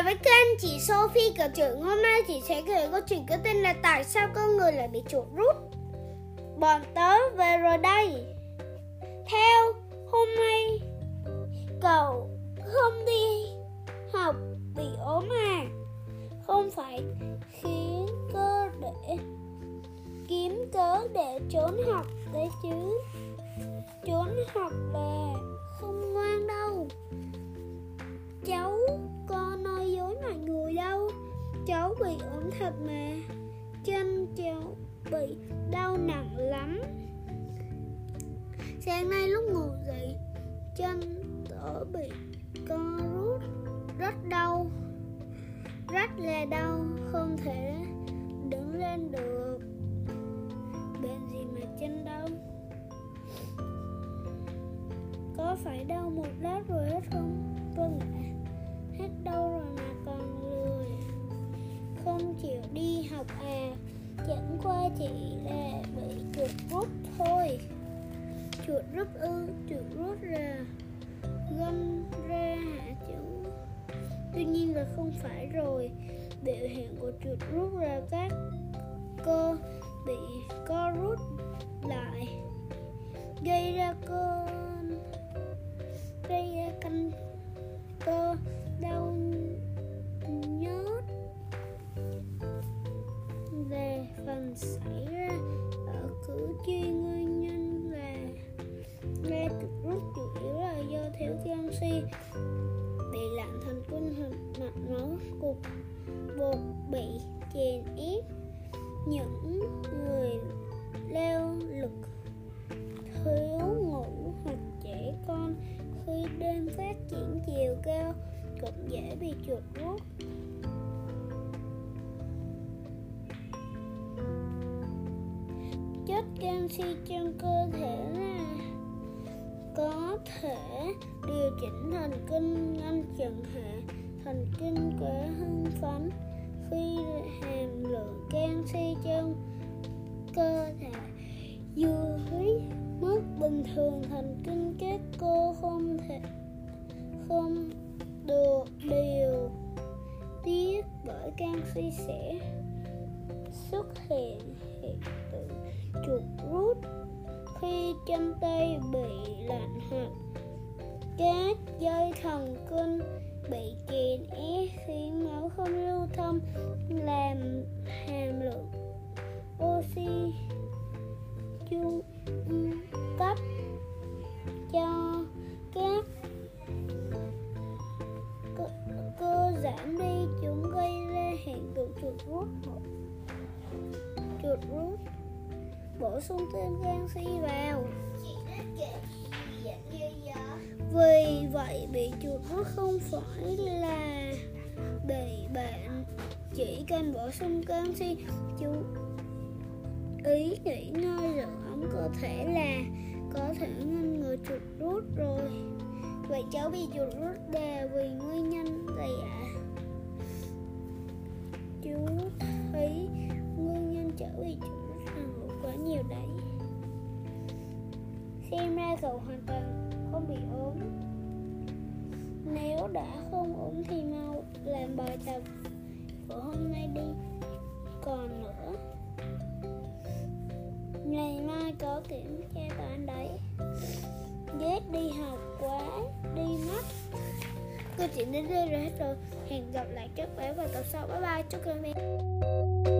Chào với kênh chị Sophie kể chuyện Hôm nay chị sẽ kể câu chuyện có tên là Tại sao con người lại bị chuột rút? Bọn tớ về rồi đây. Theo, hôm nay Cậu không đi học bị ốm à? Không phải khiến cơ để, kiếm cớ để trốn học đấy chứ. Trốn học là mà. Chân cháu bị đau nặng lắm. Sáng nay lúc ngủ dậy, chân tớ bị co rút, rất đau, rất là đau, không thể đứng lên được. Bệnh gì mà chân đau? Có phải đau một lát rồi hết không? Vâng ạ chẳng qua chỉ là bị chuột rút thôi. Chuột rút ư, chuột rút là gân ra hả chú? Tuy nhiên là không phải rồi. Biểu hiện của chuột rút là các cơ bị co rút lạnh hình kinh máu cục bột bị chèn ép những người leo lực thiếu ngủ hoặc trẻ con khi đêm phát triển chiều cao cũng dễ bị chuột rút chất canxi trong cơ thể là có thể điều chỉnh thần kinh ngăn chặn hệ thần kinh quá hưng phấn. Khi hàm lượng canxi trong cơ thể dưới mức bình thường, thần kinh các cô không thể, không được điều tiết bởi canxi sẽ xuất hiện hiện tượng chuột rút khi chân tay bị lạnh hoặc các dây thần kinh bị kìm ép khiến máu không lưu thông làm hàm lượng oxy chu cấp cho các cơ, cơ giảm đi chúng gây ra hiện tượng chuột rút chuột rút bổ sung thêm canxi vào. Vì vậy bị chuột rút không phải là bị bệnh. Chỉ cần bổ sung canxi chú ý nghỉ ngơi giữ ấm cơ thể là có thể ngăn ngừa chuột rút rồi. Vậy cháu bị chuột rút là vì nguyên nhân gì ạ? Chú thấy nguyên nhân cháu bị chuột quá nhiều đấy. Xem ra cậu hoàn toàn không bị ốm. Nếu đã không ốm thì mau làm bài tập của hôm nay đi. Còn nữa, ngày mai có kiểm tra toán đấy. Ghét đi học quá, đi mất. Câu chuyện đến đây rồi hết rồi. Hẹn gặp lại các bé vào tập sau. Bye bye, chúc các em.